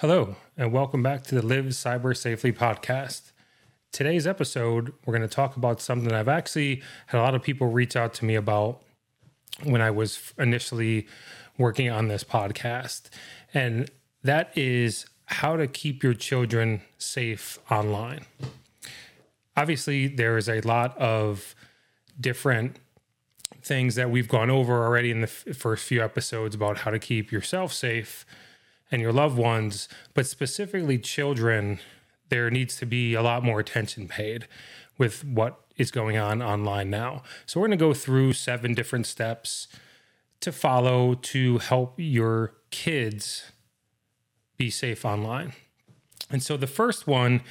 Hello, and welcome back to the Live Cyber Safely podcast. Today's episode, we're going to talk about something I've actually had a lot of people reach out to me about when I was initially working on this podcast. And that is how to keep your children safe online. Obviously, there is a lot of different things that we've gone over already in the first few episodes about how to keep yourself safe and your loved ones, but specifically children, there needs to be a lot more attention paid with what is going on online now. So, we're going to go through seven different steps to follow to help your kids be safe online. And so, the first one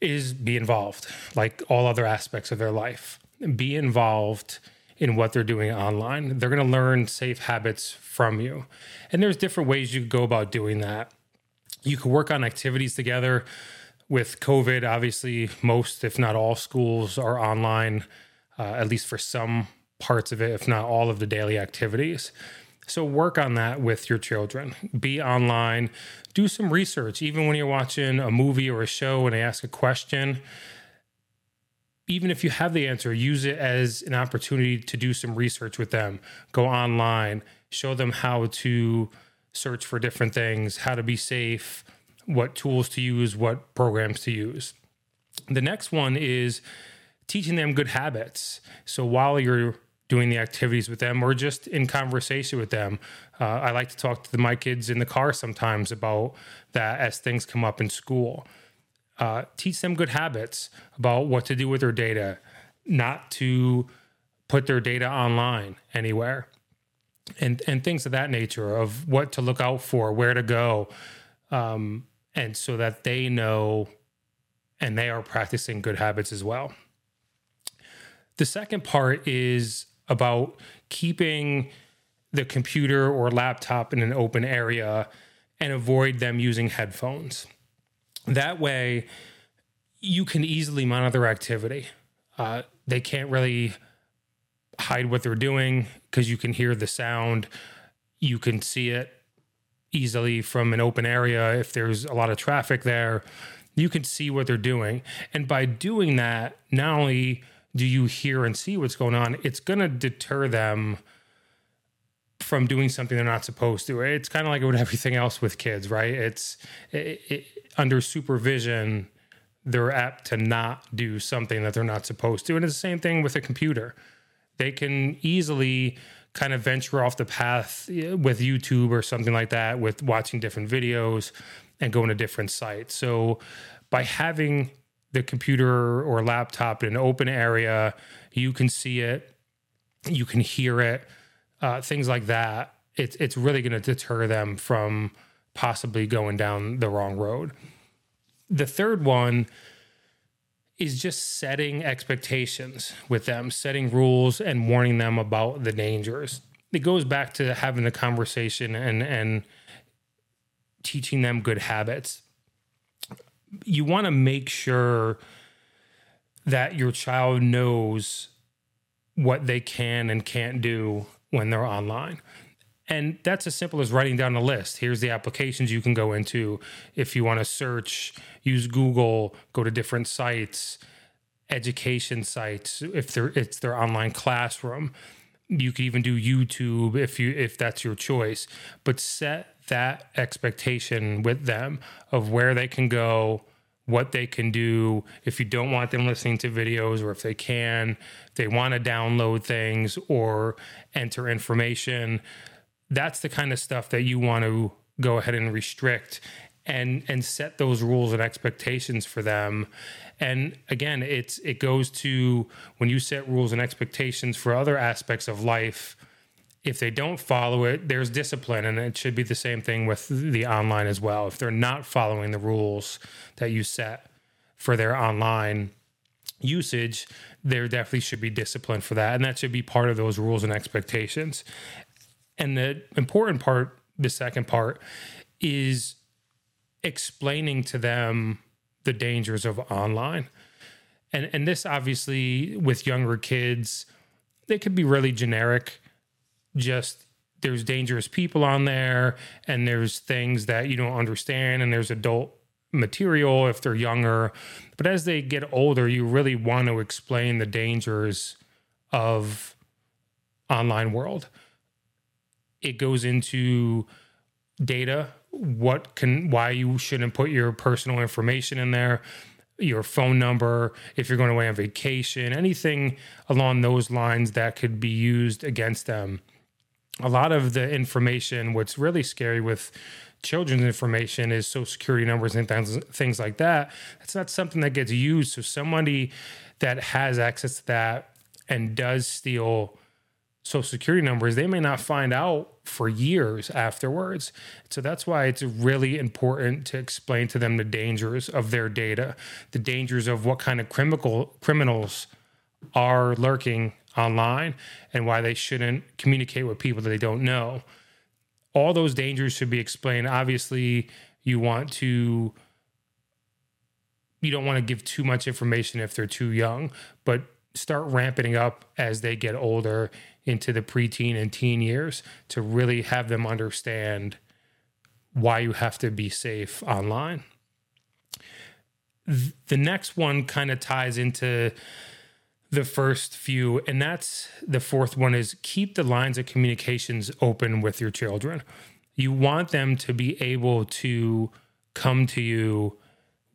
is be involved, like all other aspects of their life. Be involved in what they're doing online. They're going to learn safe habits from you. And there's different ways you could go about doing that. You could work on activities together. With COVID, obviously, most, if not all, schools are online, uh, at least for some parts of it, if not all of the daily activities. So work on that with your children. Be online, do some research. Even when you're watching a movie or a show and they ask a question, even if you have the answer, use it as an opportunity to do some research with them. Go online, show them how to search for different things, how to be safe, what tools to use, what programs to use. The next one is teaching them good habits. So while you're doing the activities with them or just in conversation with them, uh, I like to talk to my kids in the car sometimes about that as things come up in school uh, teach them good habits about what to do with their data, not to put their data online anywhere, and and things of that nature of what to look out for, where to go, um, and so that they know and they are practicing good habits as well. The second part is about keeping the computer or laptop in an open area and avoid them using headphones. That way, you can easily monitor activity. Uh, they can't really hide what they're doing because you can hear the sound. You can see it easily from an open area. If there's a lot of traffic there, you can see what they're doing. And by doing that, not only do you hear and see what's going on, it's going to deter them from doing something they're not supposed to. It's kind of like with everything else with kids, right? It's it, it, under supervision, they're apt to not do something that they're not supposed to. And it's the same thing with a computer. They can easily kind of venture off the path with YouTube or something like that, with watching different videos and going to different sites. So by having the computer or laptop in an open area, you can see it, you can hear it uh, things like that, it's it's really going to deter them from possibly going down the wrong road. The third one is just setting expectations with them, setting rules and warning them about the dangers. It goes back to having the conversation and and teaching them good habits. You want to make sure that your child knows what they can and can't do when they're online. And that's as simple as writing down a list. Here's the applications you can go into. If you want to search, use Google, go to different sites, education sites, if they're, it's their online classroom. You could even do YouTube if you if that's your choice. But set that expectation with them of where they can go, what they can do. If you don't want them listening to videos or if they can they want to download things or enter information that's the kind of stuff that you want to go ahead and restrict and and set those rules and expectations for them. And again it's it goes to when you set rules and expectations for other aspects of life if they don't follow it, there's discipline, and it should be the same thing with the online as well. If they're not following the rules that you set for their online usage, there definitely should be discipline for that, and that should be part of those rules and expectations. And the important part, the second part, is explaining to them the dangers of online. And and this obviously with younger kids, it could be really generic just there's dangerous people on there and there's things that you don't understand and there's adult material if they're younger. But as they get older, you really want to explain the dangers of online world. It goes into data, what can why you shouldn't put your personal information in there, your phone number, if you're going away on vacation, anything along those lines that could be used against them a lot of the information, what's really scary with children's information is social security numbers and things, things like that. It's not something that gets used. So somebody that has access to that and does steal social security numbers, they may not find out for years afterwards. So that's why it's really important to explain to them the dangers of their data, the dangers of what kind of criminal criminals are lurking online and why they shouldn't communicate with people that they don't know. All those dangers should be explained. Obviously, you want to you don't want to give too much information if they're too young, but start ramping up as they get older into the preteen and teen years to really have them understand why you have to be safe online. The next one kind of ties into the first few and that's the fourth one is keep the lines of communications open with your children. You want them to be able to come to you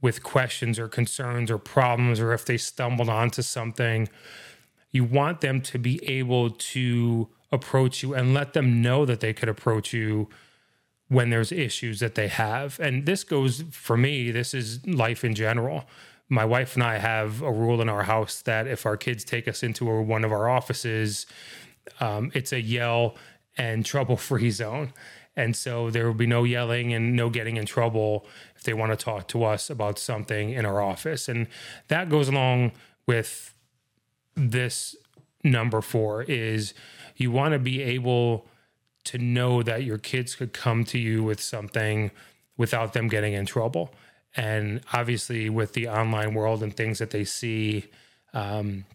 with questions or concerns or problems or if they stumbled onto something. You want them to be able to approach you and let them know that they could approach you when there's issues that they have. And this goes for me this is life in general my wife and I have a rule in our house that if our kids take us into one of our offices, um, it's a yell and trouble free zone. And so there will be no yelling and no getting in trouble if they want to talk to us about something in our office. And that goes along with this number four is you want to be able to know that your kids could come to you with something without them getting in trouble. And obviously, with the online world and things that they see, um,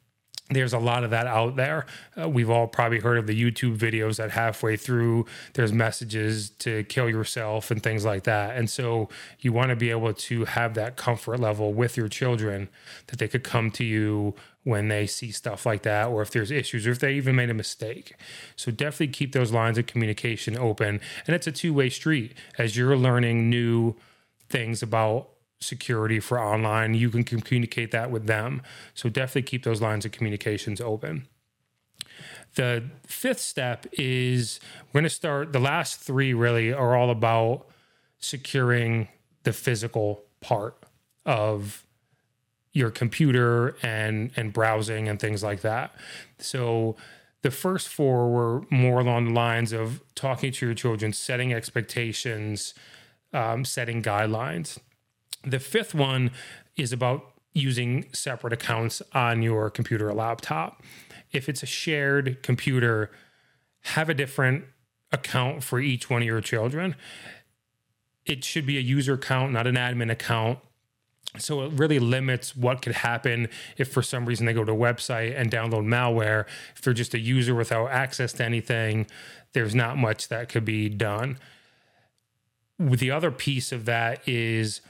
there's a lot of that out there. Uh, we've all probably heard of the YouTube videos that halfway through there's messages to kill yourself and things like that. And so you want to be able to have that comfort level with your children that they could come to you when they see stuff like that or if there's issues or if they even made a mistake. So definitely keep those lines of communication open. And it's a two-way street as you're learning new things about security for online, you can communicate that with them. So definitely keep those lines of communications open. The fifth step is we're going to start, the last three really are all about securing the physical part of your computer and and browsing and things like that. So the first four were more along the lines of talking to your children, setting expectations, um, setting guidelines. The fifth one is about using separate accounts on your computer or laptop. If it's a shared computer, have a different account for each one of your children. It should be a user account, not an admin account. So it really limits what could happen if for some reason they go to a website and download malware. If they're just a user without access to anything, there's not much that could be done the other piece of that is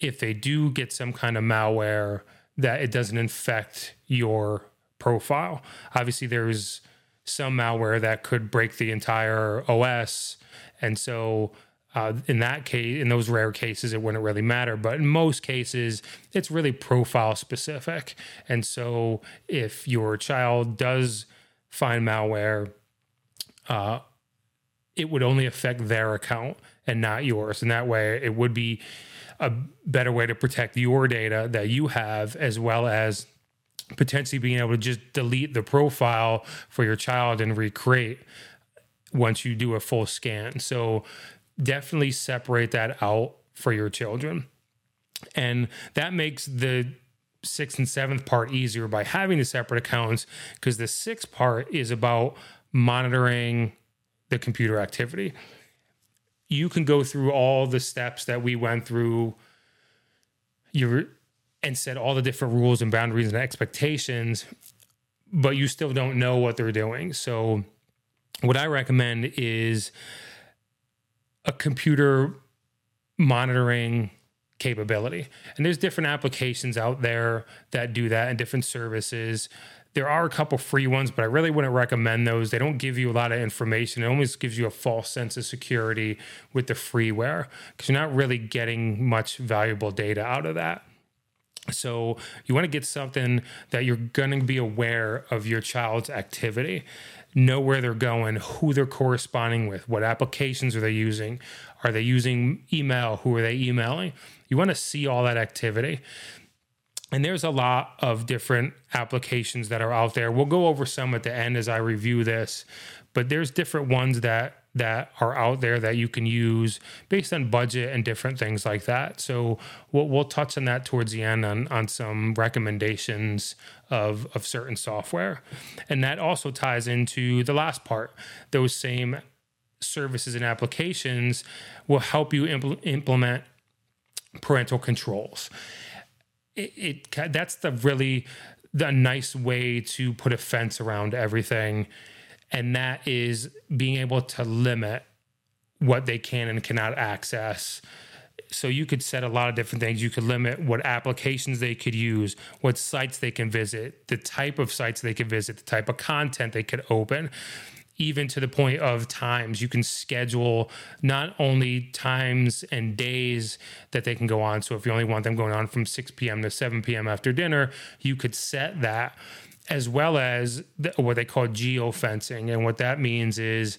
if they do get some kind of malware that it doesn't infect your profile. Obviously, there's some malware that could break the entire OS. And so, uh, in that case, in those rare cases, it wouldn't really matter. But in most cases, it's really profile specific. And so, if your child does find malware, uh, it would only affect their account and not yours. And that way, it would be a better way to protect your data that you have, as well as potentially being able to just delete the profile for your child and recreate once you do a full scan. So, definitely separate that out for your children. And that makes the sixth and seventh part easier by having the separate accounts because the sixth part is about monitoring the computer activity you can go through all the steps that we went through you and set all the different rules and boundaries and expectations but you still don't know what they're doing so what I recommend is a computer monitoring capability. And there's different applications out there that do that and different services. There are a couple free ones, but I really wouldn't recommend those. They don't give you a lot of information. It almost gives you a false sense of security with the freeware because you're not really getting much valuable data out of that. So you want to get something that you're going to be aware of your child's activity, know where they're going, who they're corresponding with, what applications are they using, are they using email, who are they emailing? You want to see all that activity. And there's a lot of different applications that are out there. We'll go over some at the end as I review this, but there's different ones that that are out there that you can use based on budget and different things like that. So we'll, we'll touch on that towards the end on, on some recommendations of, of certain software. And that also ties into the last part. Those same services and applications will help you impl- implement parental controls. It, it that's the really the nice way to put a fence around everything and that is being able to limit what they can and cannot access. So you could set a lot of different things. You could limit what applications they could use, what sites they can visit, the type of sites they could visit, the type of content they could open even to the point of times you can schedule not only times and days that they can go on so if you only want them going on from 6 p.m to 7 p.m after dinner you could set that as well as the, what they call geofencing. And what that means is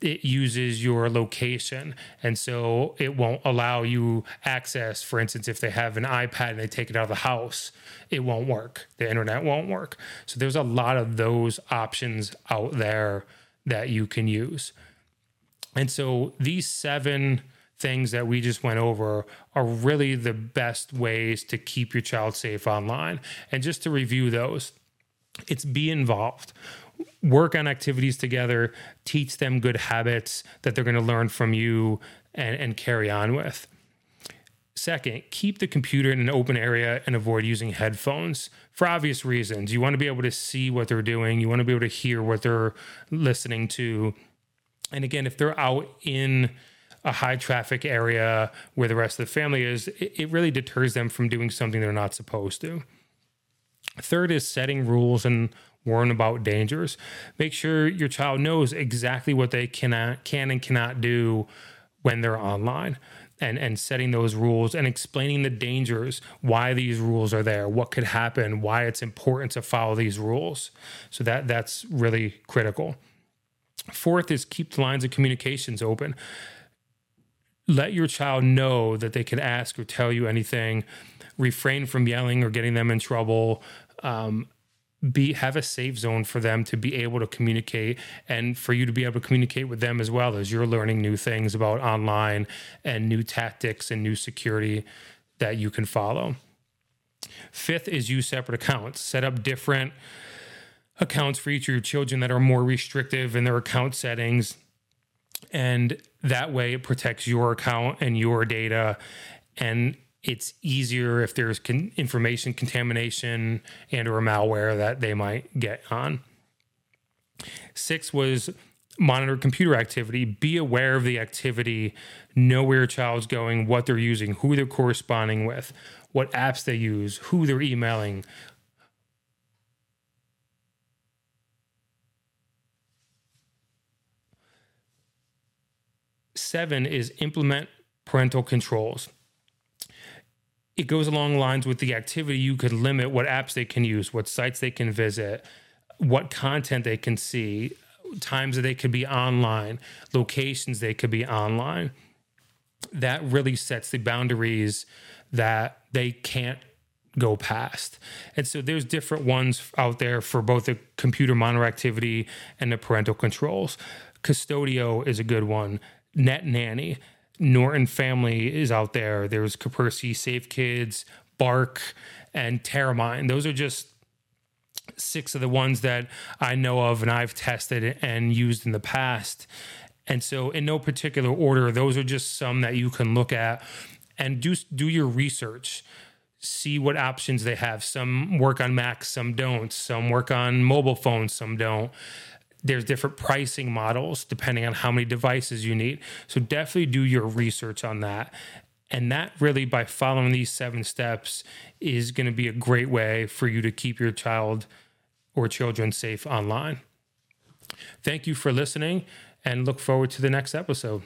it uses your location. And so it won't allow you access. For instance, if they have an iPad and they take it out of the house, it won't work. The internet won't work. So there's a lot of those options out there that you can use. And so these seven things that we just went over are really the best ways to keep your child safe online. And just to review those, it's be involved work on activities together teach them good habits that they're going to learn from you and, and carry on with. Second keep the computer in an open area and avoid using headphones for obvious reasons. You want to be able to see what they're doing. You want to be able to hear what they're listening to. And again if they're out in a high traffic area where the rest of the family is it, it really deters them from doing something they're not supposed to. Third is setting rules and warn about dangers. Make sure your child knows exactly what they cannot can and cannot do when they're online. And, and setting those rules and explaining the dangers, why these rules are there, what could happen, why it's important to follow these rules. So that that's really critical. Fourth is keep the lines of communications open. Let your child know that they can ask or tell you anything refrain from yelling or getting them in trouble. Um, be have a safe zone for them to be able to communicate and for you to be able to communicate with them as well as you're learning new things about online and new tactics and new security that you can follow. Fifth is use separate accounts. Set up different accounts for each of your children that are more restrictive in their account settings. And that way it protects your account and your data. And it's easier if there's con- information contamination and or malware that they might get on. Six was monitor computer activity. Be aware of the activity, know where your child's going, what they're using, who they're corresponding with, what apps they use, who they're emailing. Seven is implement parental controls it goes along lines with the activity you could limit what apps they can use what sites they can visit what content they can see times that they could be online locations they could be online. That really sets the boundaries that they can't go past. And so there's different ones out there for both the computer monitor activity and the parental controls. Qustodio is a good one. Net nanny Norton family is out there. There's Kaspersky, Safe Kids, Bark, and Teramind. Those are just six of the ones that I know of and I've tested and used in the past. And so, in no particular order, those are just some that you can look at and do do your research. See what options they have. Some work on Mac, some don't. Some work on mobile phones, some don't there's different pricing models depending on how many devices you need. So definitely do your research on that. And that really, by following these seven steps, is going to be a great way for you to keep your child or children safe online. Thank you for listening and look forward to the next episode.